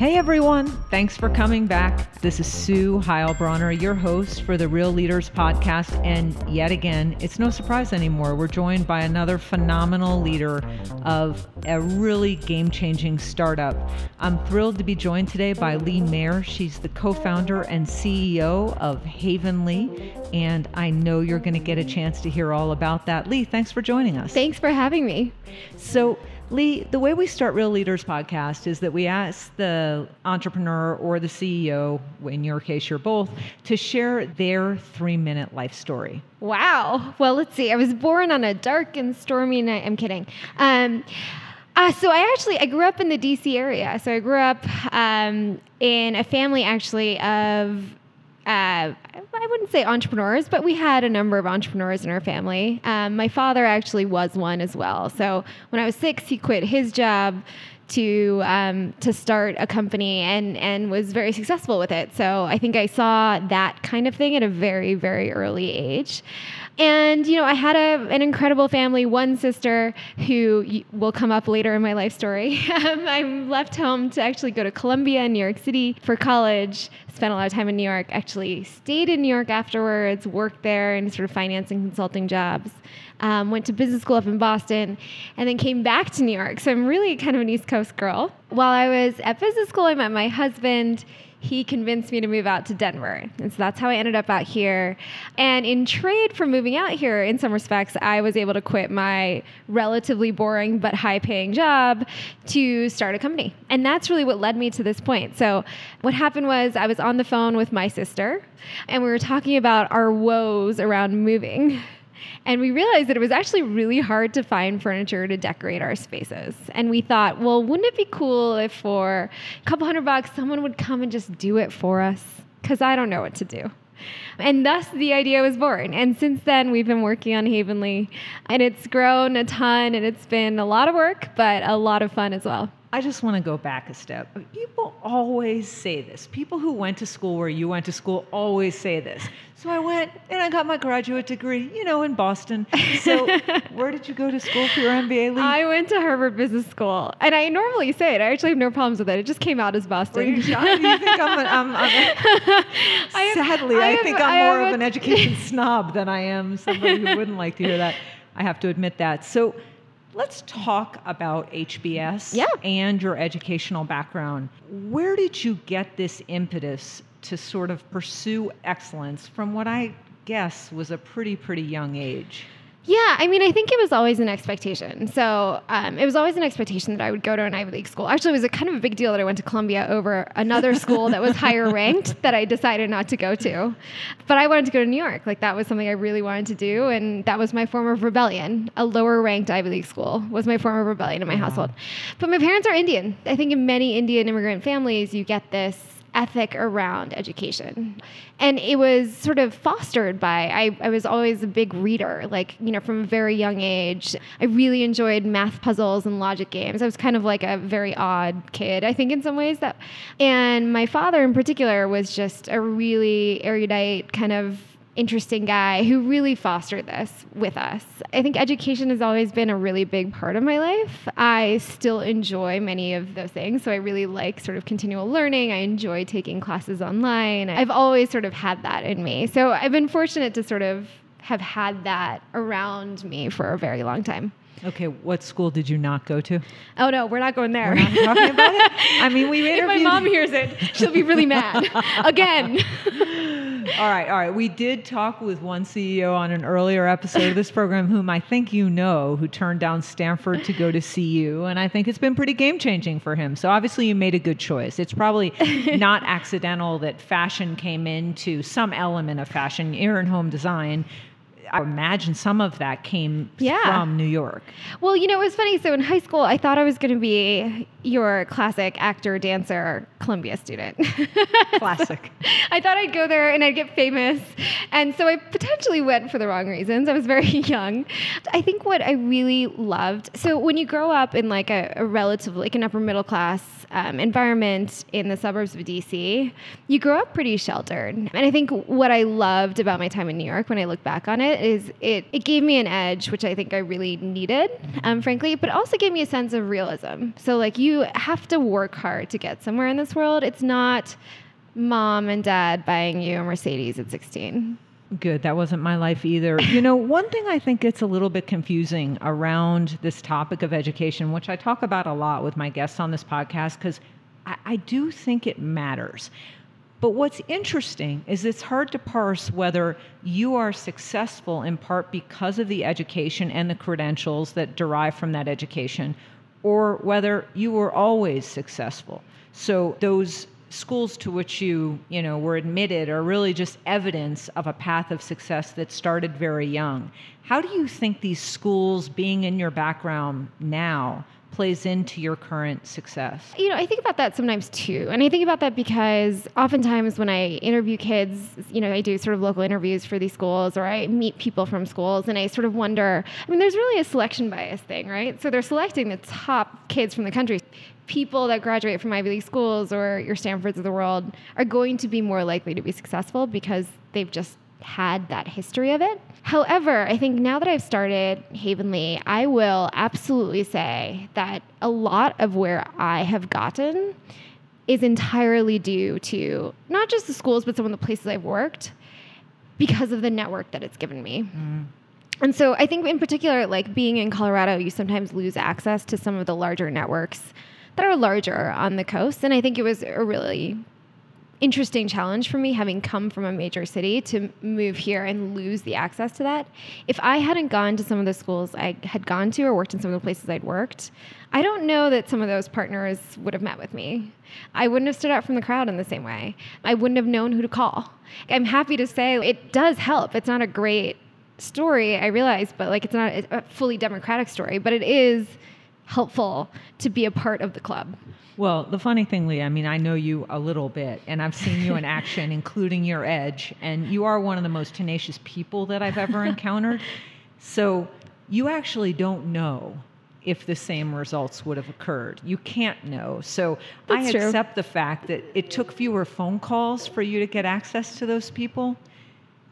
Hey everyone, thanks for coming back. This is Sue Heilbronner, your host for the Real Leaders podcast. And yet again, it's no surprise anymore. We're joined by another phenomenal leader of a really game changing startup. I'm thrilled to be joined today by Lee Mayer. She's the co founder and CEO of Havenly. And I know you're going to get a chance to hear all about that. Lee, thanks for joining us. Thanks for having me. So, Lee, the way we start Real Leaders podcast is that we ask the entrepreneur or the CEO, in your case, you're both, to share their three minute life story. Wow. Well, let's see. I was born on a dark and stormy night. I'm kidding. Um, uh, so I actually I grew up in the DC area. So I grew up um, in a family actually of uh, I wouldn't say entrepreneurs, but we had a number of entrepreneurs in our family. Um, my father actually was one as well. So when I was six, he quit his job to um, to start a company and and was very successful with it. So I think I saw that kind of thing at a very very early age. And you know, I had a, an incredible family. One sister who will come up later in my life story. Um, I left home to actually go to Columbia in New York City for college. Spent a lot of time in New York. Actually, stayed in New York afterwards. Worked there in sort of finance and consulting jobs. Um, went to business school up in Boston, and then came back to New York. So I'm really kind of an East Coast girl. While I was at business school, I met my husband he convinced me to move out to Denver. And so that's how I ended up out here. And in trade for moving out here, in some respects, I was able to quit my relatively boring but high paying job to start a company. And that's really what led me to this point. So what happened was I was on the phone with my sister, and we were talking about our woes around moving. And we realized that it was actually really hard to find furniture to decorate our spaces. And we thought, well, wouldn't it be cool if for a couple hundred bucks someone would come and just do it for us? Because I don't know what to do. And thus the idea was born. And since then, we've been working on Havenly, and it's grown a ton, and it's been a lot of work, but a lot of fun as well. I just want to go back a step. People always say this. People who went to school where you went to school always say this. So I went and I got my graduate degree, you know, in Boston. So where did you go to school for your MBA? Lee? I went to Harvard Business School, and I normally say it. I actually have no problems with it. It just came out as Boston. You you think I'm? I'm, I'm a, I sadly, I, I think I'm more of an education snob than I am somebody who wouldn't like to hear that. I have to admit that. So Let's talk about HBS yeah. and your educational background. Where did you get this impetus to sort of pursue excellence from what I guess was a pretty, pretty young age? Yeah, I mean, I think it was always an expectation. So um, it was always an expectation that I would go to an Ivy League school. Actually, it was a kind of a big deal that I went to Columbia over another school that was higher ranked that I decided not to go to. But I wanted to go to New York. Like that was something I really wanted to do, and that was my form of rebellion. A lower ranked Ivy League school was my form of rebellion in my household. But my parents are Indian. I think in many Indian immigrant families, you get this ethic around education. And it was sort of fostered by, I, I was always a big reader, like, you know, from a very young age. I really enjoyed math puzzles and logic games. I was kind of like a very odd kid, I think, in some ways. That, and my father in particular was just a really erudite kind of interesting guy who really fostered this with us. I think education has always been a really big part of my life. I still enjoy many of those things. So I really like sort of continual learning. I enjoy taking classes online. I've always sort of had that in me. So I've been fortunate to sort of have had that around me for a very long time. Okay, what school did you not go to? Oh no, we're not going there. We're not talking about it. I mean, we interviewed. If my mom hears it, she'll be really mad again. all right, all right. We did talk with one CEO on an earlier episode of this program, whom I think you know, who turned down Stanford to go to CU, and I think it's been pretty game changing for him. So obviously, you made a good choice. It's probably not accidental that fashion came into some element of fashion, ear and home design I imagine some of that came yeah. from New York. Well, you know, it was funny. So in high school, I thought I was going to be your classic actor, dancer, Columbia student. Classic. so I thought I'd go there and I'd get famous. And so I potentially went for the wrong reasons. I was very young. I think what I really loved so when you grow up in like a, a relatively, like an upper middle class um, environment in the suburbs of DC, you grow up pretty sheltered. And I think what I loved about my time in New York when I look back on it, is it it gave me an edge, which I think I really needed, um, frankly, but also gave me a sense of realism. So like you have to work hard to get somewhere in this world. It's not mom and dad buying you a Mercedes at 16. Good. That wasn't my life either. You know, one thing I think gets a little bit confusing around this topic of education, which I talk about a lot with my guests on this podcast, because I, I, do think it matters. But what's interesting is it's hard to parse whether you are successful in part because of the education and the credentials that derive from that education, or whether you were always successful. So those schools to which you you know were admitted are really just evidence of a path of success that started very young how do you think these schools being in your background now plays into your current success? You know i think about that sometimes too and i think about that because oftentimes when i interview kids you know i do sort of local interviews for these schools or i meet people from schools and i sort of wonder i mean there's really a selection bias thing right? So they're selecting the top kids from the country. People that graduate from Ivy League schools or your Stanfords of the world are going to be more likely to be successful because they've just had that history of it. However, I think now that I've started Havenly, I will absolutely say that a lot of where I have gotten is entirely due to not just the schools, but some of the places I've worked because of the network that it's given me. Mm. And so I think in particular, like being in Colorado, you sometimes lose access to some of the larger networks that are larger on the coast. And I think it was a really interesting challenge for me having come from a major city to move here and lose the access to that. If I hadn't gone to some of the schools I had gone to or worked in some of the places I'd worked, I don't know that some of those partners would have met with me. I wouldn't have stood out from the crowd in the same way. I wouldn't have known who to call. I'm happy to say it does help. It's not a great story, I realize, but like it's not a fully democratic story, but it is helpful to be a part of the club. Well, the funny thing, Lee, I mean, I know you a little bit, and I've seen you in action, including your edge, and you are one of the most tenacious people that I've ever encountered. So you actually don't know if the same results would have occurred. You can't know. So That's I accept true. the fact that it took fewer phone calls for you to get access to those people.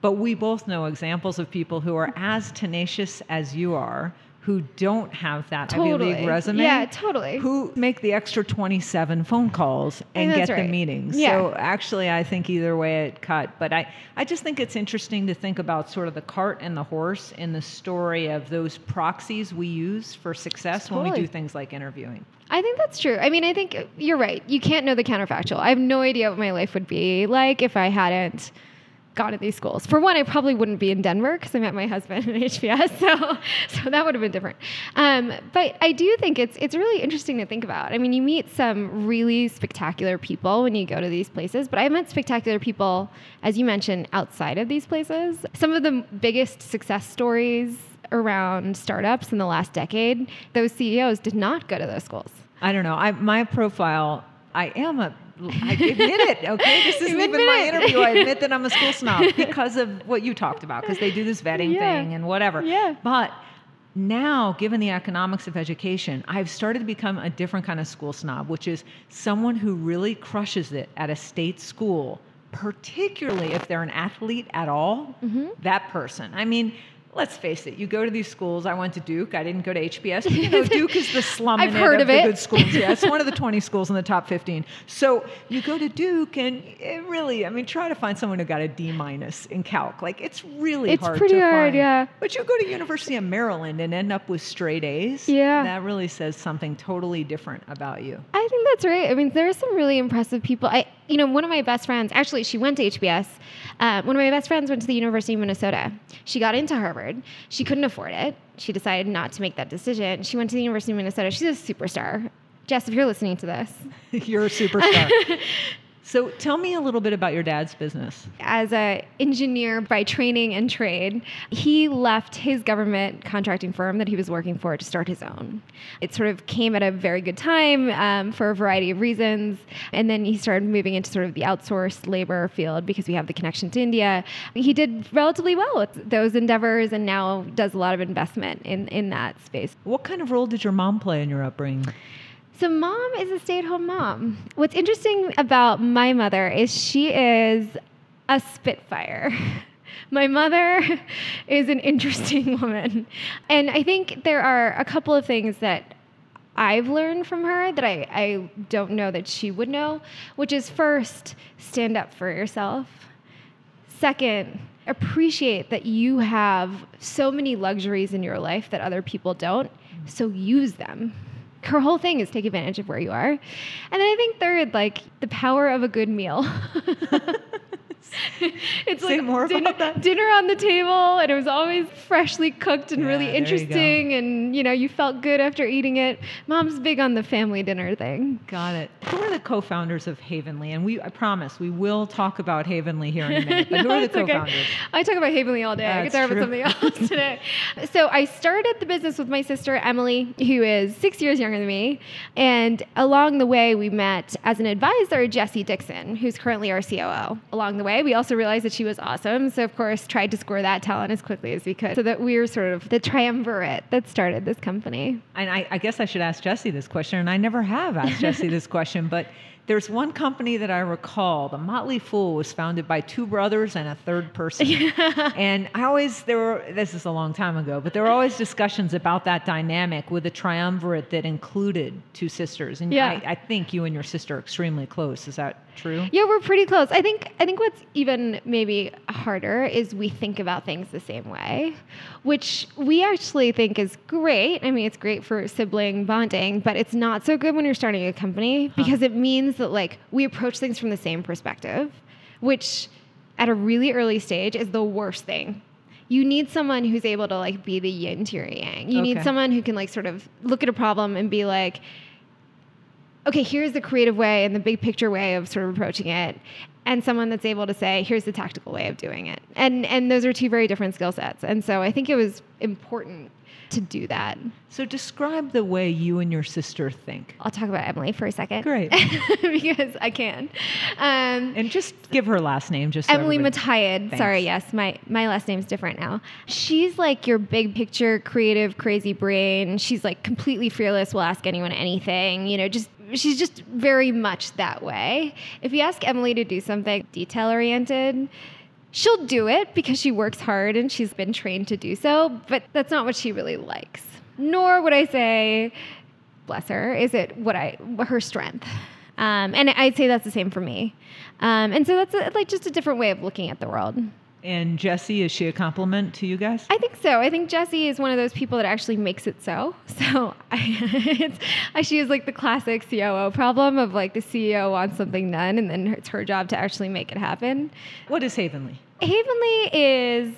But we both know examples of people who are as tenacious as you are, who don't have that totally. Ivy League resume. Yeah, totally. Who make the extra 27 phone calls and, get right. the meetings. Yeah. So actually, I think either way it cut. But I, I just think it's interesting to think about sort of the cart and the horse in the story of those proxies we use for success totally. when we do things like interviewing. I think that's true. I mean, I think uh, you're right. You can't know the counterfactual. I have no idea what my life would be like if I hadn't gone to these schools. For one, I probably wouldn't be in Denver because I met my husband in HBS, so so that would have been different. Um, but I do think it's it's really interesting to think about. I mean, you meet some really spectacular people when you go to these places, but I met spectacular people, as you mentioned, outside of these places. Some of the biggest success stories around startups in the last decade, those CEOs did not go to those schools. I don't know. I, my profile, I am a I admit it. Okay, this isn't even my it. interview. I admit that I'm a school snob because of what you talked about, because they do this vetting yeah. thing and whatever. Yeah. But now, given the economics of education, I've started to become a different kind of school snob, which is someone who really crushes it at a state school, particularly if they're an athlete at all. Mm-hmm. That person. I mean let's face it, you go to these schools. I went to Duke. I didn't go to HBS. But, you know, Duke is the slum I've heard of, of the it. good schools. Yeah, it's one of the 20 schools in the top 15. So you go to Duke, and it really, I mean, try to find someone who got a D minus in calc. Like it's really it's hard. pretty to hard, find. yeah. But you go to University of Maryland and end up with straight A's. Yeah, that really says something totally different about you. I think that's right. I mean, there are some really impressive people. I, you know, one of my best friends, actually, she went to HBS. Uh, one of my best friends went to the University of Minnesota. She got into Harvard. She couldn't afford it. She decided not to make that decision. She went to the University of Minnesota. She's a superstar. Jess, if you're listening to this, you're a superstar. So tell me a little bit about your dad's business. As an engineer by training and trade, he left his government contracting firm that he was working for to start his own. It sort of came at a very good time um, for a variety of reasons. And then he started moving into sort of the outsourced labor field because we have the connection to India. He did relatively well with those endeavors and now does a lot of investment in, in that space. What kind of role did your mom play in your upbringing? So, mom is a stay at home mom. What's interesting about my mother is she is a spitfire. My mother is an interesting woman. And I think there are a couple of things that I've learned from her that I, I don't know that she would know, which is first, stand up for yourself. Second, appreciate that you have so many luxuries in your life that other people don't, so use them. Her whole thing is take advantage of where you are. And then I think third, like the power of a good meal. it's Say like more about dinner, that. dinner on the table, and it was always freshly cooked and Yeah, really there you interesting, and you know you felt good after eating it. Mom's big on the family dinner thing. Got it. Who are the co-founders of Havenly? And we, I promise, we will talk about Havenly here in a minute. But who are the co-founders? I talk about Havenly all day. I could talk about something else today. So I started the business with my sister Emily, who is six years younger than me, and along the way we met as an advisor Jesse Dixon, who's currently our COO. Along the way, we also realized that she was awesome, so of course tried to score that talent as quickly as we could, so that we were sort of the triumvirate that started this company. And I, I guess I should ask Jesse this question, and I never have asked Jesse this question, but there's one company that I recall. The Motley Fool was founded by two brothers and a third person. and I always there were this is a long time ago, but there were always discussions about that dynamic with a triumvirate that included two sisters. And Yeah. I, I think you and your sister are extremely close. Is that true? Yeah, we're pretty close. I think I think what's even maybe harder is we think about things the same way, which we actually think is great. I mean, it's great for sibling bonding, but it's not so good when you're starting a company because it means that like we approach things from the same perspective, which at a really early stage is the worst thing. You need someone who's able to like be the yin to your yang. You need someone who can like sort of look at a problem and be like, okay, here's the creative way and the big picture way of sort of approaching it, and someone that's able to say, here's the tactical way of doing it. And and those are two very different skill sets. And so I think it was important to do that. So describe the way you and your sister think. I'll talk about Emily for a second. Great. because I can. Um, And just give her last name just so Emily everybody- Motayed. Sorry, yes, my my last name's different now. She's like your big picture, creative, crazy brain. She's like completely fearless. Will ask anyone anything. You know, just she's just very much that way. If you ask Emily to do something detail oriented. She'll do it because she works hard and she's been trained to do so, but that's not what she really likes. Nor would I say, bless her, is it what I her strength. Um, and I'd say that's the same for me. Um, and so that's a, like just a different way of looking at the world. And Jessie, is she a compliment to you guys? I think so. I think Jessie is one of those people that actually makes it so. So I, it's, I- she is like the classic COO problem of like the CEO wants something done and then it's her job to actually make it happen. what is Havenly? Havenly is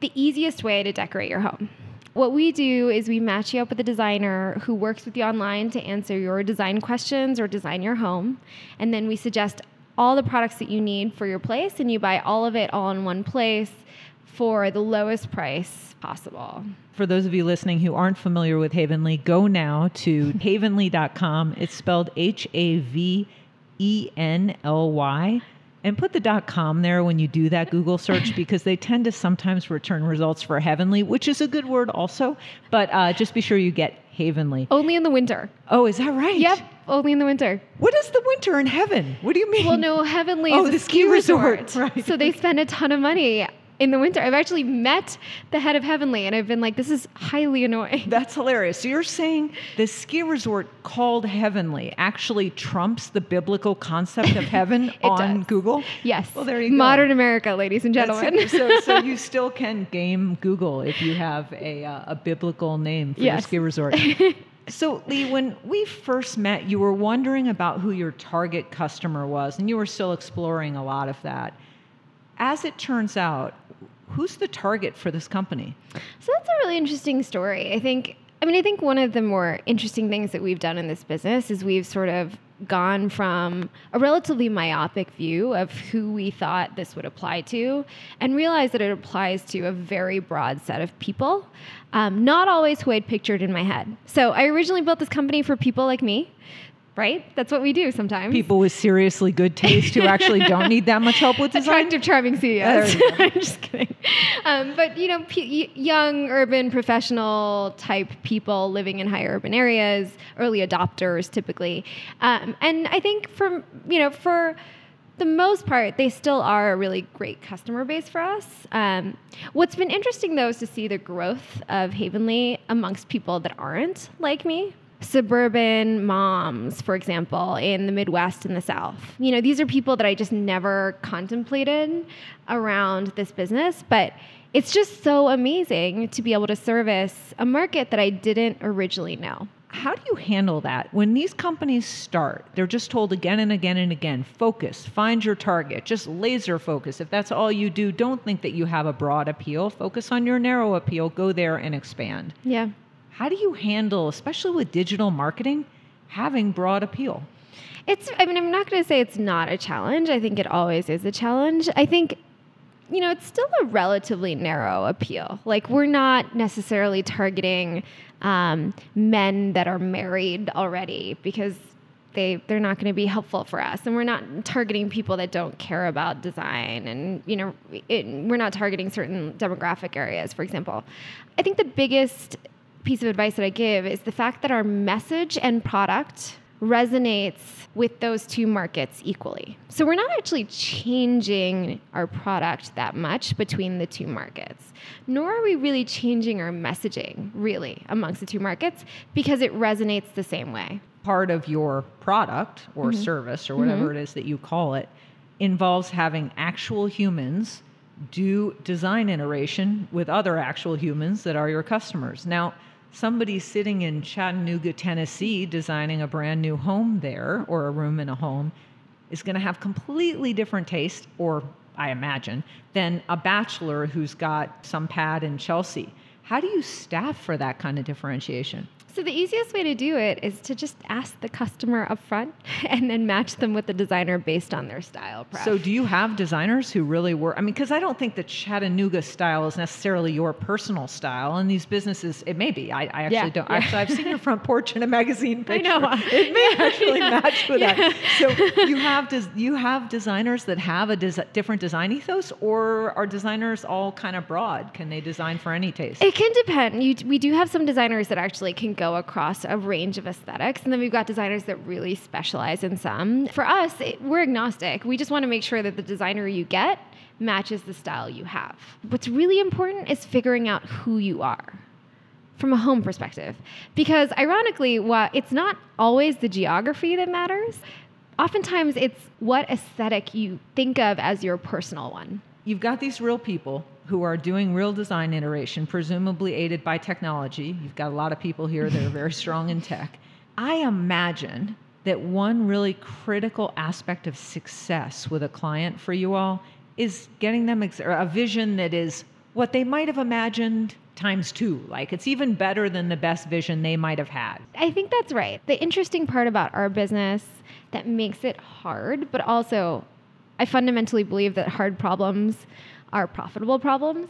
the easiest way to decorate your home. What we do is we match you up with a designer who works with you online to answer your design questions or design your home. And then we suggest all the products that you need for your place, and you buy all of it all in one place for the lowest price possible. For those of you listening who aren't familiar with Havenly, go now to havenly.com. It's spelled H A V E N L Y. And put the dot com there when you do that Google search because they tend to sometimes return results for Heavenly, which is a good word also. But uh, just be sure you get Havenly. Only in the winter. Oh, is that right? Yep, only in the winter. What is the winter in heaven? What do you mean? Well, no, Heavenly Oh, is the ski, ski resort, resort. right. So they spend a ton of money in the winter. I've actually met the head of Heavenly and I've been like, this is highly annoying. That's hilarious. So you're saying the ski resort called Heavenly actually trumps the biblical concept of heaven on does. Google? Yes. Well, there you go. Modern America, ladies and gentlemen. so, so you still can game Google if you have a, uh, a biblical name for your ski resort. So, Lee, when we first met, you were wondering about who your target customer was, and you were still exploring a lot of that. As it turns out, who's the target for this company? So that's a really interesting story. I think, I mean, I think one of the more interesting things that we've done in this business is we've sort of gone from a relatively myopic view of who we thought this would apply to and realized that it applies to a very broad set of people, um, not always who I'd pictured in my head. So I originally built this company for people like me. Right? That's what we do sometimes. People with seriously good taste who actually don't need that much help with design? attractive, charming CEOs. I'm just kidding. Um, but you know, p- young urban professional type people living in high urban areas, early adopters typically, um, and I think for you know for the most part, they still are a really great customer base for us. Um, what's been interesting though is to see the growth of Havenly amongst people that aren't like me. Suburban moms, for example, in the Midwest and the South. You know, these are people that I just never contemplated around this business, but it's just so amazing to be able to service a market that I didn't originally know. How do you handle that? When these companies start, they're just told again and again and again focus, find your target, just laser focus. If that's all you do, don't think that you have a broad appeal. Focus on your narrow appeal, go there and expand. Yeah. How do you handle, especially with digital marketing, having broad appeal? It's, I mean, I'm not going to say it's not a challenge. I think it always is a challenge. I think you know, it's still a relatively narrow appeal. Like, we're not necessarily targeting um, men that are married already because they they're not going to be helpful for us and we're not targeting people that don't care about design and you know it, we're not targeting certain demographic areas for example i think the biggest piece of advice that i give is the fact that our message and product resonates with those two markets equally. So we're not actually changing our product that much between the two markets, nor are we really changing our messaging really amongst the two markets because it resonates the same way. Part of your product or mm-hmm. service or whatever mm-hmm. it is that you call it involves having actual humans do design iteration with other actual humans that are your customers. Now, somebody sitting in Chattanooga, Tennessee, designing a brand new home there or a room in a home is going to have completely different taste, or I imagine, than a bachelor who's got some pad in Chelsea. How do you staff for that kind of differentiation? So the easiest way to do it is to just ask the customer up front and then match them with the designer based on their style. Pref. So do you have designers who really work? I mean, because I don't think the Chattanooga style is necessarily your personal style. And these businesses, it may be. I, I actually yeah, don't. Yeah. Actually, I've seen your front porch in a magazine picture. I know. It may actually yeah. match with that. So you have des- you have designers that have a des- different design ethos, or are designers all kind of broad? Can they design for any taste? It can depend. You, we do have some designers that actually can go across a range of aesthetics. And then we've got designers that really specialize in some. For us, it, we're agnostic. We just want to make sure that the designer you get matches the style you have. What's really important is figuring out who you are from a home perspective. Because ironically, it's not always the geography that matters, oftentimes it's what aesthetic you think of as your personal one. You've got these real people who are doing real design iteration, presumably aided by technology. You've got a lot of people here that are very strong in tech. I imagine that one really critical aspect of success with a client for you all is getting them ex- a vision that is what they might have imagined times two. Like it's even better than the best vision they might have had. I think that's right. The interesting part about our business that makes it hard, but also I fundamentally believe that hard problems are profitable problems.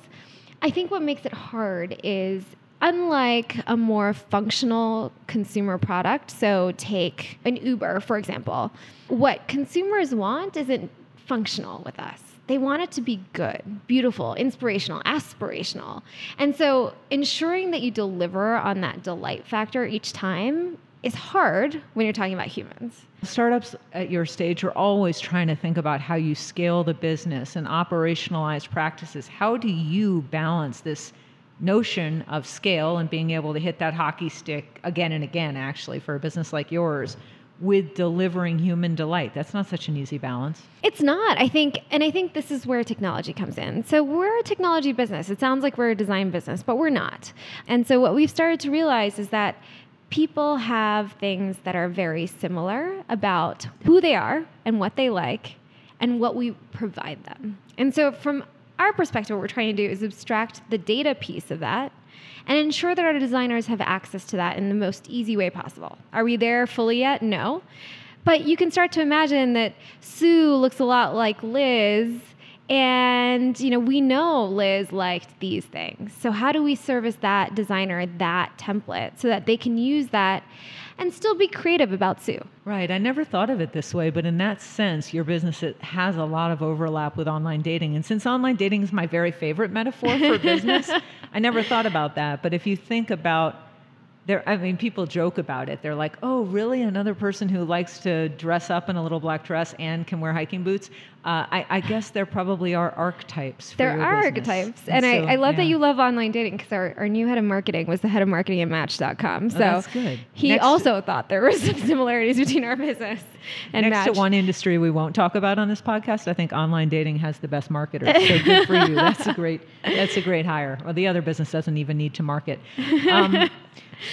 I think what makes it hard is unlike a more functional consumer product, so take an Uber, for example, what consumers want isn't functional with us. They want it to be good, beautiful, inspirational, aspirational. And so ensuring that you deliver on that delight factor each time is hard when you're talking about humans. Startups at your stage are always trying to think about how you scale the business and operationalize practices. How do you balance this notion of scale and being able to hit that hockey stick again and again, actually, for a business like yours? with delivering human delight. That's not such an easy balance. It's not. I think and I think this is where technology comes in. So we're a technology business. It sounds like we're a design business, but we're not. And so what we've started to realize is that people have things that are very similar about who they are and what they like and what we provide them. And so, from our perspective, what we're trying to do is abstract the data piece of that and ensure that our designers have access to that in the most easy way possible. Are we there fully yet? No. But you can start to imagine that Sue looks a lot like Liz and you know, we know Liz liked these things. So how do we service that designer that template so that they can use that and still be creative about Sue? Right. I never thought of it this way, but in that sense, your business has a lot of overlap with online dating. And since online dating is my very favorite metaphor for business, I never thought about that. But if you think about there i mean people joke about it. They're like oh really? Another person who likes to dress up in a little black dress and can wear hiking boots? Uh, I, I, guess there probably are archetypes there are business. archetypes. And, and so, I, I, love yeah. that you love online dating because our, our new head of marketing was the head of marketing at match.com so oh, that's good. he Next also to, thought there were some similarities between our business and Next Match. to one industry we won't talk about on this podcast i think online dating has the best marketers so good for you. That's a great that's a great hire. Well the other business doesn't even need to market. Um,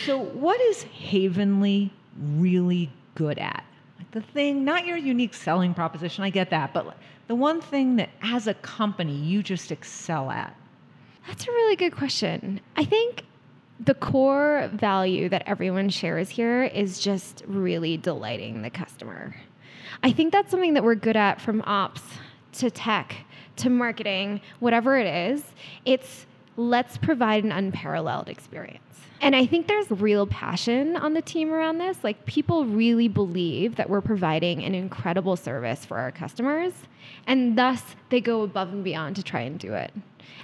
so, what is Havenly really good at? Like the thing, not your unique selling proposition, I get that, but the one thing that as a company you just excel at? That's a really good question. I think the core value that everyone shares here is just really delighting the customer. I think that's something that we're good at from ops to tech to marketing, whatever it is. It's let's provide an unparalleled experience. And I think there's real passion on the team around this. Like, people really believe that we're providing an incredible service for our customers, and thus they go above and beyond to try and do it.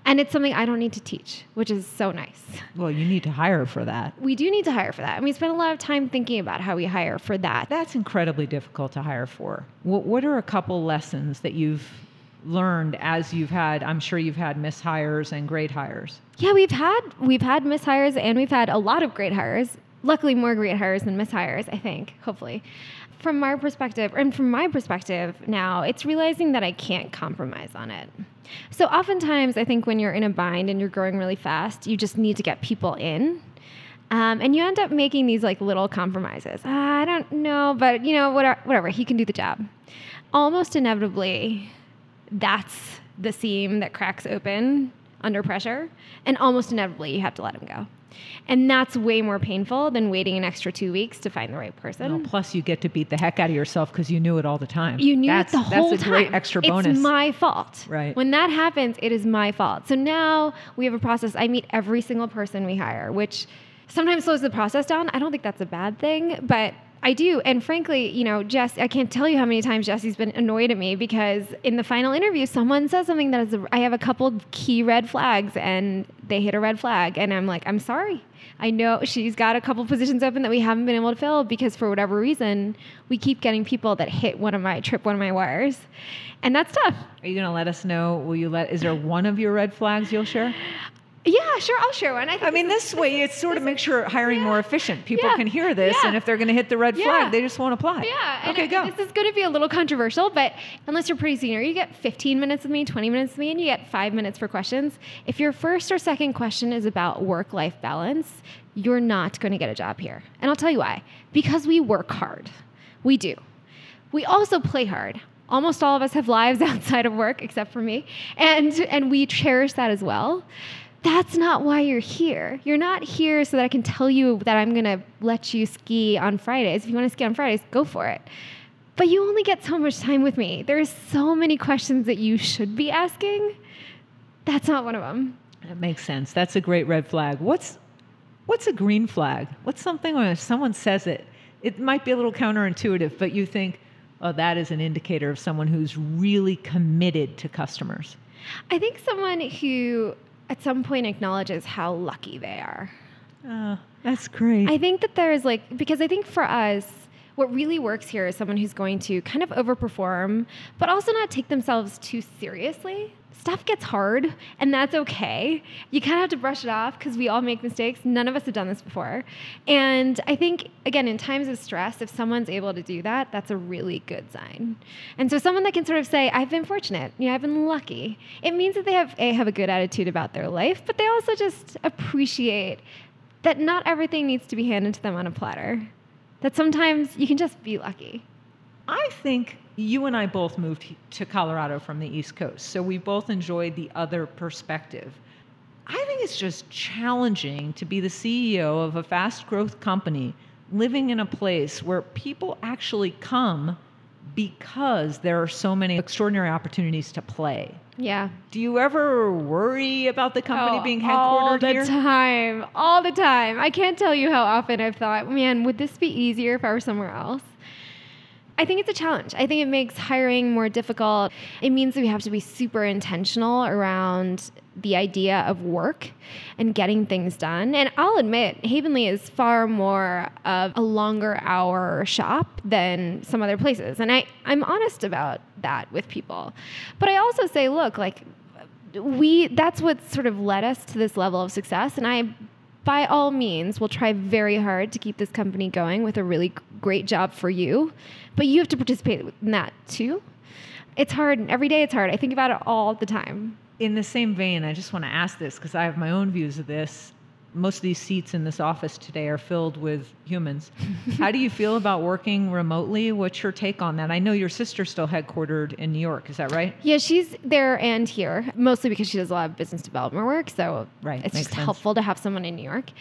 And it's something I don't need to teach, which is so nice. Well, you need to hire for that. We do need to hire for that. And we spend a lot of time thinking about how we hire for that. That's incredibly difficult to hire for. What are a couple lessons that you've learned as you've had i'm sure you've had mishires and great hires yeah we've had we've had mishires and we've had a lot of great hires luckily more great hires than mishires i think hopefully from our perspective and from my perspective now it's realizing that i can't compromise on it so oftentimes i think when you're in a bind and you're growing really fast you just need to get people in um, and you end up making these like little compromises. Uh, I don't know, but you know, whatever, whatever, he can do the job. Almost inevitably, that's the seam that cracks open under pressure. And almost inevitably, you have to let him go. And that's way more painful than waiting an extra two weeks to find the right person. Well, plus, you get to beat the heck out of yourself because you knew it all the time. You knew that's, it the whole time. That's a great extra bonus. It's my fault. Right. When that happens, it is my fault. So now we have a process. I meet every single person we hire, which sometimes slows the process down. I don't think that's a bad thing, but I do. And frankly, you know, Jess, I can't tell you how many times Jesse's been annoyed at me because in the final interview, someone says something that is, a, I have a couple key red flags and they hit a red flag. And I'm like, I'm sorry. I know she's got a couple positions open that we haven't been able to fill because for whatever reason, we keep getting people that hit one of my, trip one of my wires. And that's tough. Are you going to let us know? Will you let, is there one of your red flags you'll share? Yeah, sure. I'll share one. I, I mean, this, way it sort of makes sure hiring yeah. more efficient. People yeah. can hear this, yeah. and if they're going to hit the red flag, they just won't apply. Yeah. Okay, go. This is going to be a little controversial, but unless you're pretty senior, you get 15 minutes with me, 20 minutes with me, and you get five minutes for questions. If your first or second question is about work-life balance, you're not going to get a job here. And I'll tell you why. Because we work hard. We do. We also play hard almost all of us have lives outside of work except for me and and we cherish that as well that's not why you're here. You're not here so that I can tell you that I'm going to let you ski on Fridays. If you want to ski on Fridays, go for it. But you only get so much time with me. There's so many questions that you should be asking. That's not one of them. That makes sense. That's a great red flag. What's what's a green flag? What's something when someone says it, it might be a little counterintuitive, but you think, oh, that is an indicator of someone who's really committed to customers. I think someone who at some point acknowledges how lucky they are. Oh, that's great. I think that there's like, because I think for us, what really works here is someone who's going to kind of overperform, but also not take themselves too seriously stuff gets hard and that's okay. You kind of have to brush it off because we all make mistakes. None of us have done this before. And I think, again, in times of stress, if someone's able to do that, that's a really good sign. And so someone that can sort of say, I've been fortunate, you know, I've been lucky, it means that they have, A, have a good attitude about their life, but they also just appreciate that not everything needs to be handed to them on a platter. That sometimes you can just be lucky. I think you and I both moved to Colorado from the East Coast, so we both enjoyed the other perspective. I think it's just challenging to be the CEO of a fast growth company living in a place where people actually come because there are so many extraordinary opportunities to play. Yeah. Do you ever worry about the company oh, being headquartered all the here? time, all the time. I can't tell you how often I've thought, man, would this be easier if I were somewhere else? I think it's a challenge. I think it makes hiring more difficult. It means that we have to be super intentional around the idea of work and getting things done. And I'll admit, Havenly is far more of a longer hour shop than some other places. And I, I'm honest about that with people. But I also say, look, like, we that's what sort of led us to this level of success and i by all means we'll try very hard to keep this company going with a really great job for you. But you have to participate in that too. It's hard every day it's hard. I think about it all the time. In the same vein i just want to ask this because i have my own views of this most of these seats in this office today are filled with humans. How do you feel about working remotely? What's your take on that? I know your sister's still headquartered in New York. Is that right? Yeah, she's there and here, mostly because she does a lot of business development work. So right. it's just sense. helpful to have someone in New York.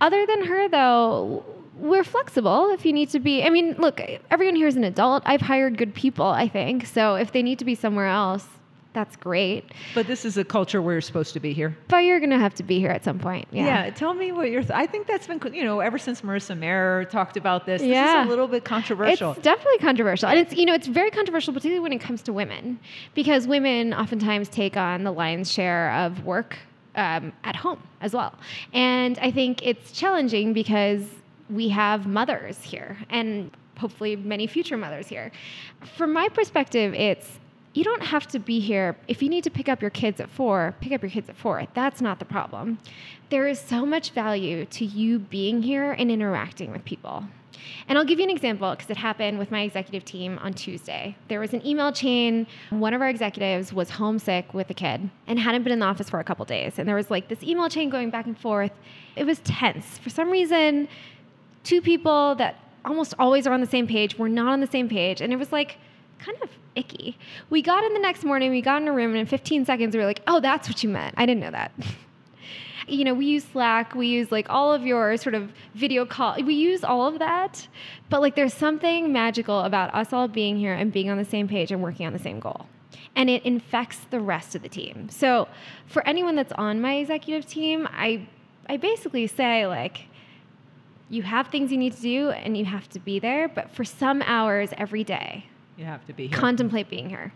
Other than her, though, we're flexible if you need to be. I mean, look, everyone here is an adult. I've hired good people, I think. So if they need to be somewhere else, that's great. But this is a culture where you're supposed to be here. But you're going to have to be here at some point. Yeah. Yeah. Tell me what your. Th- I think that's been, you know, ever since Marissa Mayer talked about this. This Yeah. is a little bit controversial. It's definitely controversial. And it's, you know, it's very controversial, particularly when it comes to women, because women oftentimes take on the lion's share of work um, at home as well. And I think it's challenging because we have mothers here and hopefully many future mothers here. From my perspective, it's you don't have to be here. If you need to pick up your kids at four, pick up your kids at four. That's not the problem. There is so much value to you being here and interacting with people. And I'll give you an example because it happened with my executive team on Tuesday. There was an email chain. One of our executives was homesick with a kid and hadn't been in the office for a couple days. And there was like this email chain going back and forth. It was tense. For some reason, two people that almost always are on the same page were not on the same page. And it was like kind of icky. We got in the next morning, we got in a room, and in 15 seconds, we were like, oh, that's what you meant. I didn't know that. you know, we use Slack, we use like all of your sort of video call, we use all of that. But like there's something magical about us all being here and being on the same page and working on the same goal. And it infects the rest of the team. So for anyone that's on my executive team, I I basically say like you have things you need to do and you have to be there, but for some hours every day, you have to be here. contemplate being here.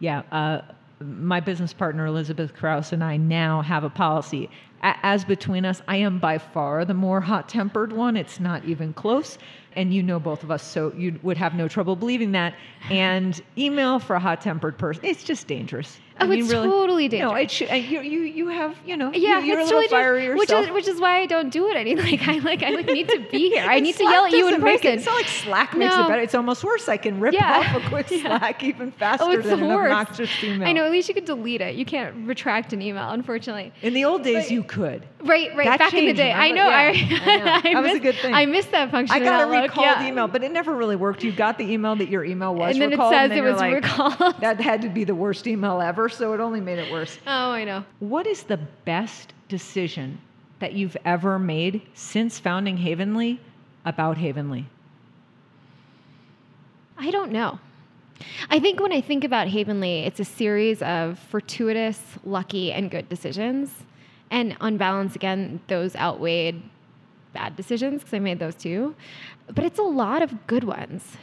Yeah. Uh, my business partner, Elizabeth Kraus, and I now have a policy. A- as between us, I am by far the more hot tempered one. It's not even close. And you know both of us, so you would have no trouble believing that. And email for a hot tempered person, it's just dangerous. Oh, it's totally No, dangerous. it should, you, you, you have, you know, Yeah, you, are it's a little totally fiery dangerous, which is which is why I don't do it any. Like I like I like need to be here. I need to yell at you in person. It, it's not like Slack makes it better. It's almost worse. I can rip Yeah. off a quick Yeah. Slack even faster oh, it's than an obnoxious email. I know. At least you could delete it. You can't retract an email, unfortunately. In the old days, But- you could. Right, right. That back in the changed, day, I know. Yeah, I, I know. That was a good thing. I missed that function. I got a recalled yeah. email, but it never really worked. You got the email that your email was and then recalled, it says it was recalled. That had to be the worst email ever, so it only made it worse. oh, I know. What is the best decision that you've ever made since founding Havenly about Havenly? I don't know. I think when I think about Havenly, it's a series of fortuitous, lucky, and good decisions. And on balance, again, those outweighed bad decisions because I made those too. But it's a lot of good ones.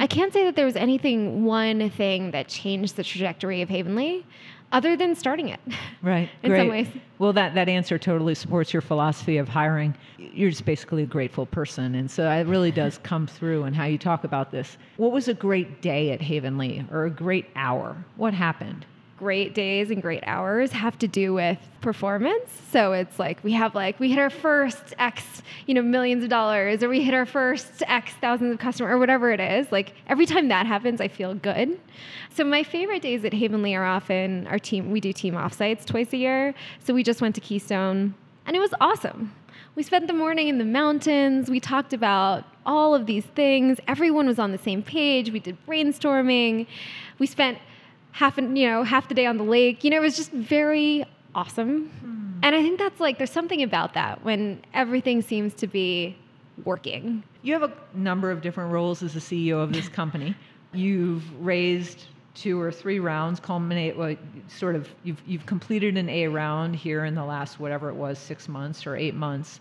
I can't say that there was anything, one thing that changed the trajectory of Havenly other than starting it. Right. In some ways. Well, that, that answer totally supports your philosophy of hiring. You're just basically a grateful person. And so it really does come through in how you talk about this. What was a great day at Havenly or a great hour? What happened? Great days and great hours have to do with performance. So it's like we have like we hit our first X, you know, millions of dollars, or we hit our first X thousands of customers, or whatever it is. Like every time that happens, I feel good. So my favorite days at Havenly are often our team. We do team offsites twice a year. So we just went to Keystone, and it was awesome. We spent the morning in the mountains. We talked about all of these things. Everyone was on the same page. We did brainstorming. We spent half an, you know half the day on the lake. You know, it was just very awesome. Hmm. And I think that's like there's something about that when everything seems to be working. You have a number of different roles as the CEO of this company. You've raised two or three rounds, culminate well, sort of you've you've completed an A round here in the last whatever it was, six months or eight months.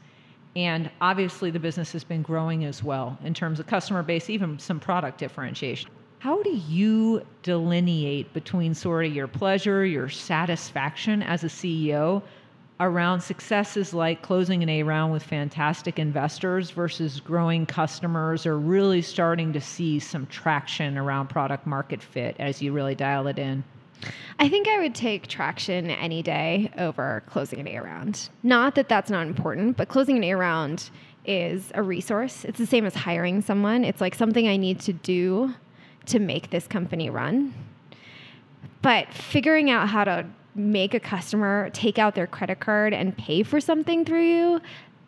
And obviously, the business has been growing as well in terms of customer base, even some product differentiation. How do you delineate between sort of your pleasure, your satisfaction as a CEO around successes like closing an A round with fantastic investors versus growing customers or really starting to see some traction around product market fit as you really dial it in? I think I would take traction any day over closing an A round. Not that that's not important, but closing an A round is a resource. It's the same as hiring someone. It's like something I need to do to make this company run. But figuring out how to make a customer take out their credit card and pay for something through you,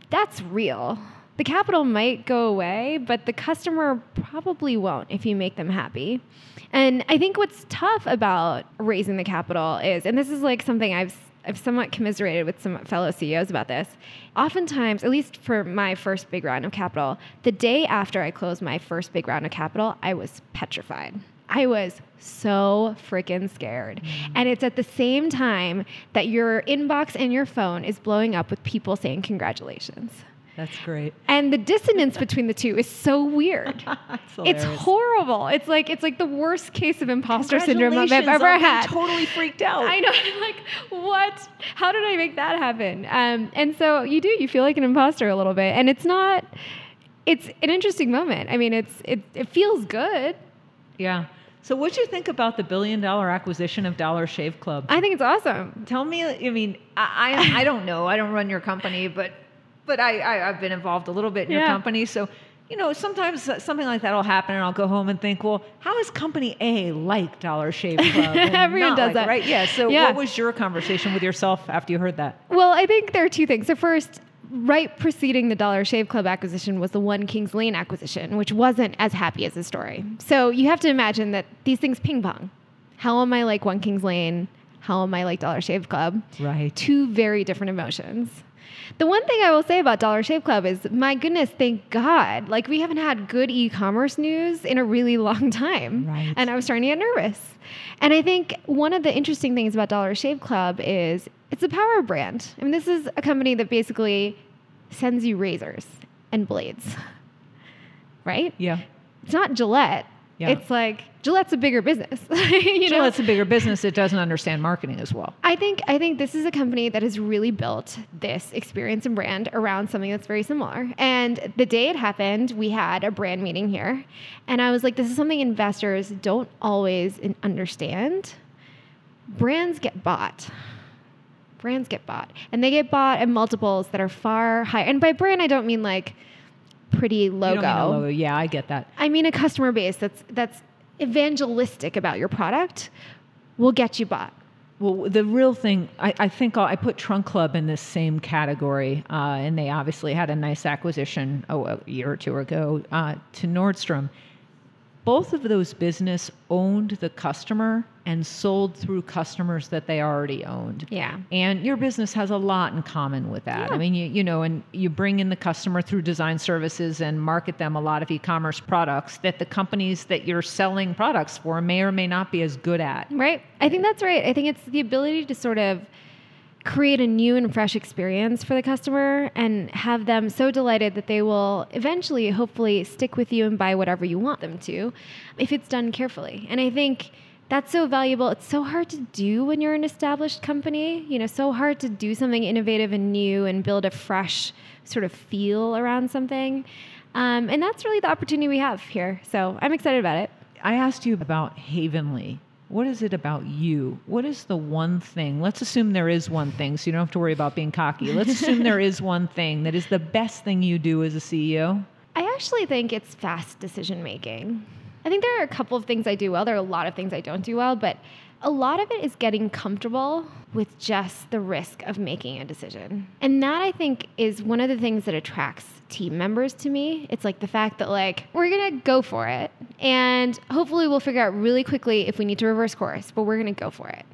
that's real. The capital might go away, but the customer probably won't if you make them happy. And I think what's tough about raising the capital is, and this is like something I've I've somewhat commiserated with some fellow CEOs about this. Oftentimes, at least for my first big round of capital, the day after I closed my first big round of capital, I was petrified. I was so freaking scared. Mm. And it's at the same time that your inbox and your phone is blowing up with people saying congratulations. That's great. And the dissonance between the two is so weird. it's horrible. It's like it's like the worst case of imposter syndrome I've ever I'm had. Totally freaked out. I know. I'm like, what? How did I make that happen? Um, and so you do. You feel like an imposter a little bit, and it's not. It's an interesting moment. I mean, it's it. It feels good. Yeah. So, what do you think about the billion dollar acquisition of Dollar Shave Club? I think it's awesome. Tell me, I mean, I, I, I don't know. I don't run your company, but but I, I have been involved a little bit in yeah. your company, so you know sometimes something like that will happen, and I'll go home and think, well, how is Company A like Dollar Shave Club? Everyone does like, that, right? Yeah. So, yeah. what was your conversation with yourself after you heard that? Well, I think there are two things. So, first, right preceding the Dollar Shave Club acquisition was the One Kings Lane acquisition, which wasn't as happy as the story. So you have to imagine that these things ping pong. How am I like One Kings Lane? How am I like Dollar Shave Club? Right. Two very different emotions. The one thing I will say about Dollar Shave Club is, my goodness, thank God. Like, we haven't had good e commerce news in a really long time. Right. And I was starting to get nervous. And I think one of the interesting things about Dollar Shave Club is it's a power brand. I mean, this is a company that basically sends you razors and blades, right? Yeah. It's not Gillette. Yeah. It's like Gillette's a bigger business. you Gillette's know? a bigger business. It doesn't understand marketing as well. I think I think this is a company that has really built this experience and brand around something that's very similar. And the day it happened, we had a brand meeting here, and I was like, "This is something investors don't always understand. Brands get bought." brands get bought and they get bought at multiples that are far higher. And by brand, I don't mean like pretty logo. logo. Yeah, I get that. I mean a customer base that's that's evangelistic about your product will get you bought. Well, the real thing, I, I think I'll, i put Trunk Club in this same category, uh, and they obviously had a nice acquisition oh, a year or two ago uh, to Nordstrom both of those business owned the customer and sold through customers that they already owned. Yeah. And your business has a lot in common with that. Yeah. I mean, you, you know, and you bring in the customer through design services and market them a lot of e-commerce products that the companies that you're selling products for may or may not be as good at. Right. I think that's right. I think it's the ability to sort of create a new and fresh experience for the customer and have them so delighted that they will eventually, hopefully, stick with you and buy whatever you want them to if it's done carefully. And I think that's so valuable. It's so hard to do when you're an established company, you know, so hard to do something innovative and new and build a fresh sort of feel around something. Um, and that's really the opportunity we have here. So I'm excited about it. I asked you about Havenly what is it about you? What is the one thing? Let's assume there is one thing, so you don't have to worry about being cocky. Let's assume there is one thing that is the best thing you do as a CEO. I actually think it's fast decision making. I think there are a couple of things I do well. There are a lot of things I don't do well, but a lot of it is getting comfortable with just the risk of making a decision. And that I think is one of the things that attracts team members to me. It's like the fact that like we're going to go for it and hopefully we'll figure out really quickly if we need to reverse course, but we're going to go for it.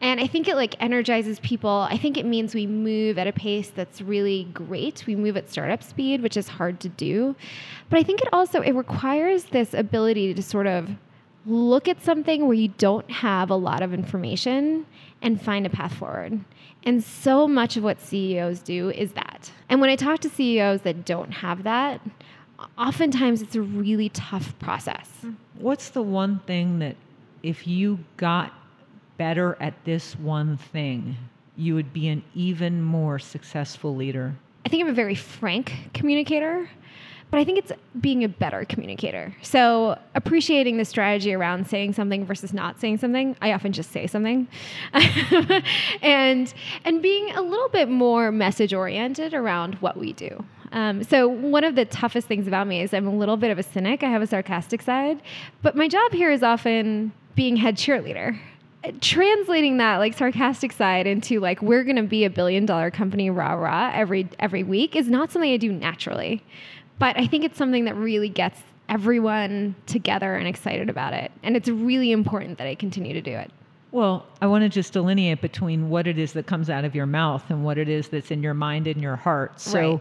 And I think it like energizes people. I think it means we move at a pace that's really great. We move at startup speed, which is hard to do. But I think it also it requires this ability to sort of look at something where you don't have a lot of information and find a path forward. And so much of what CEOs do is that. And when I talk to CEOs that don't have that, oftentimes it's a really tough process. Hmm. What's the one thing that if you got better at this one thing, you would be an even more successful leader? I think I'm a very frank communicator, but I think it's being a better communicator. So appreciating the strategy around saying something versus not saying something. I often just say something, and and being a little bit more message oriented around what we do. Um, so one of the toughest things about me is I'm a little bit of a cynic. I have a sarcastic side, but my job here is often being head cheerleader translating that like sarcastic side into like we're going to be a billion dollar company rah rah every every week is not something I do naturally. But I think it's something that really gets everyone together and excited about it. And it's really important that I continue to do it. Well, I want to just delineate between what it is that comes out of your mouth and what it is that's in your mind and your heart. So Right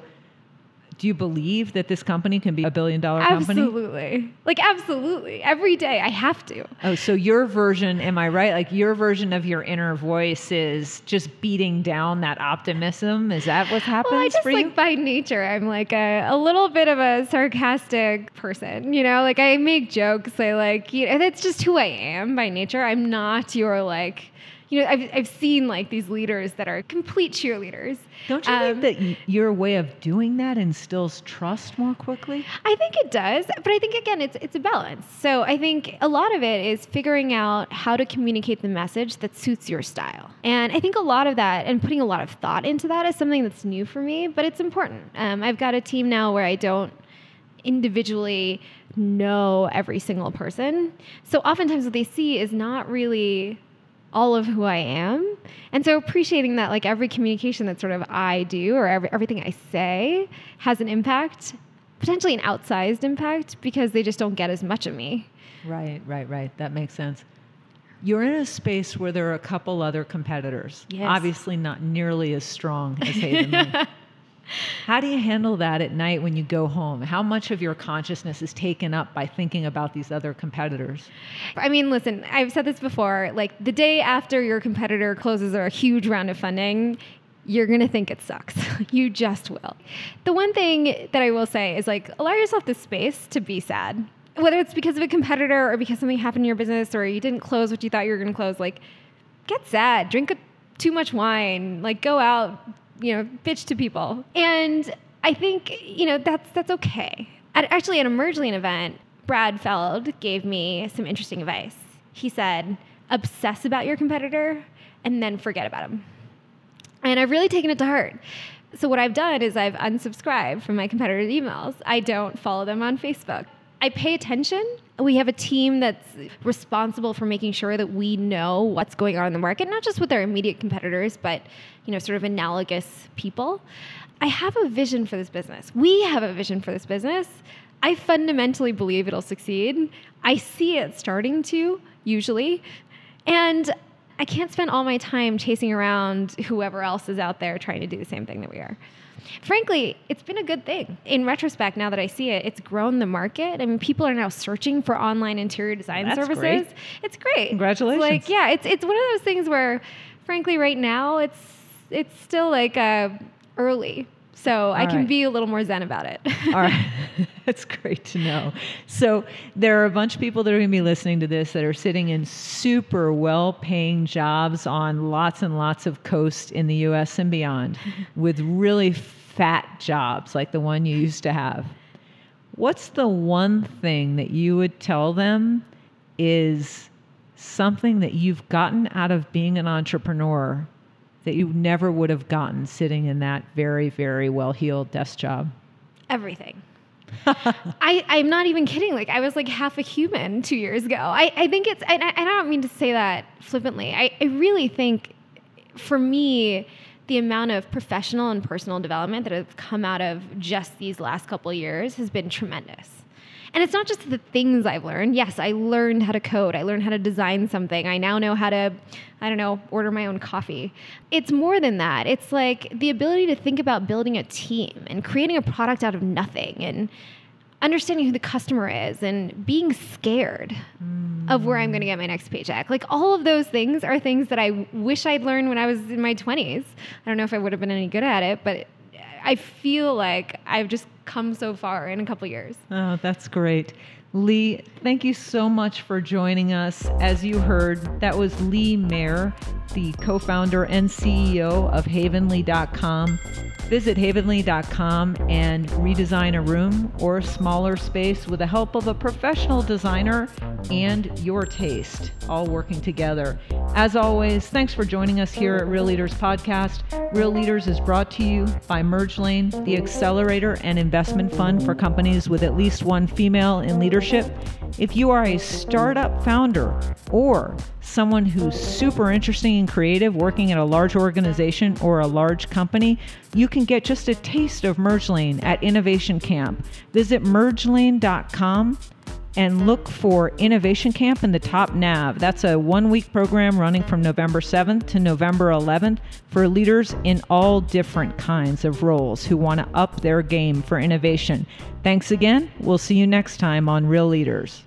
do you believe that this company can be a billion dollar company? Absolutely. Like absolutely. Every day I have to. Oh, so your version, am I right? Like your version of your inner voice is just beating down that optimism. Is that what happens well, I just for like you? by nature, I'm like a, a little bit of a sarcastic person. You know, like I make jokes. I like, you know, that's just who I am by nature. I'm not your like you know, I've, I've seen like these leaders that are complete cheerleaders. Don't you um, think that your way of doing that instills trust more quickly? I think it does, but I think again, it's it's a balance. So I think a lot of it is figuring out how to communicate the message that suits your style, and I think a lot of that and putting a lot of thought into that is something that's new for me, but it's important. Um, I've got a team now where I don't individually know every single person. So oftentimes what they see is not really all of who I am. And so appreciating that like every communication that sort of I do or every, everything I say has an impact, potentially an outsized impact because they just don't get as much of me. Right, right, right. That makes sense. You're in a space where there are a couple other competitors, yes. obviously not nearly as strong as Haven How do you handle that at night when you go home? How much of your consciousness is taken up by thinking about these other competitors? I mean, listen, I've said this before. Like the day after your competitor closes a huge round of funding, you're going to think it sucks. you just will. The one thing that I will say is like allow yourself the space to be sad. Whether it's because of a competitor or because something happened in your business or you didn't close what you thought you were going to close, like get sad, drink a, too much wine, like go out, you know, bitch to people. And I think, you know, that's that's okay. At, actually, at a Mergelane event, Brad Feld gave me some interesting advice. He said, obsess about your competitor and then forget about him. And I've really taken it to heart. So what I've done is I've unsubscribed from my competitors' emails. I don't follow them on Facebook. I pay attention. We have a team that's responsible for making sure that we know what's going on in the market, not just with our immediate competitors, but you know, sort of analogous people. I have a vision for this business. We have a vision for this business. I fundamentally believe it'll succeed. I see it starting to, usually. And I can't spend all my time chasing around whoever else is out there trying to do the same thing that we are frankly, it's been a good thing. In retrospect, now that I see it, it's grown the market. I mean, people are now searching for online interior design That's services. Great. It's great. Congratulations. It's like, yeah, it's it's one of those things where, frankly, right now it's it's still like uh, early. So All I can right. be a little more zen about it. All right. That's great to know. So there are a bunch of people that are going to be listening to this that are sitting in super well paying jobs on lots and lots of coast in the US and beyond with really fat jobs like the one you used to have. What's the one thing that you would tell them is something that you've gotten out of being an entrepreneur that you never would have gotten sitting in that very, very well heeled desk job? Everything. I, I'm not even kidding. Like I was like half a human two years ago. I, I think it's, and I, I don't mean to say that flippantly. I, I really think for me, the amount of professional and personal development that has come out of just these last couple years has been tremendous. And it's not just the things I've learned. Yes, I learned how to code. I learned how to design something. I now know how to, I don't know, order my own coffee. It's more than that. It's like the ability to think about building a team and creating a product out of nothing and understanding who the customer is and being scared. Mm of where I'm going to get my next paycheck. Like all of those things are things that I wish I'd learned when I was in my 20s. I don't know if I would have been any good at it, but I feel like I've just come so far in a couple years. Oh, that's great. Lee, thank you so much for joining us. As you heard, that was Lee Mayer, the co founder and CEO of Havenly.com. Visit havenly.com and redesign a room or a smaller space with the help of a professional designer and your taste, all working together. As always, thanks for joining us here at Real Leaders Podcast. Real Leaders is brought to you by Mergelane, the accelerator and investment fund for companies with at least one female in leadership. If you are a startup founder or someone who's super interesting and creative working at a large organization or a large company, you can get just a taste of Mergelane at Innovation Camp. Visit mergelane.com and look for Innovation Camp in the top nav. That's a one week program running from November 7th to November 11th for leaders in all different kinds of roles who want to up their game for innovation. Thanks again. We'll see you next time on Real Leaders.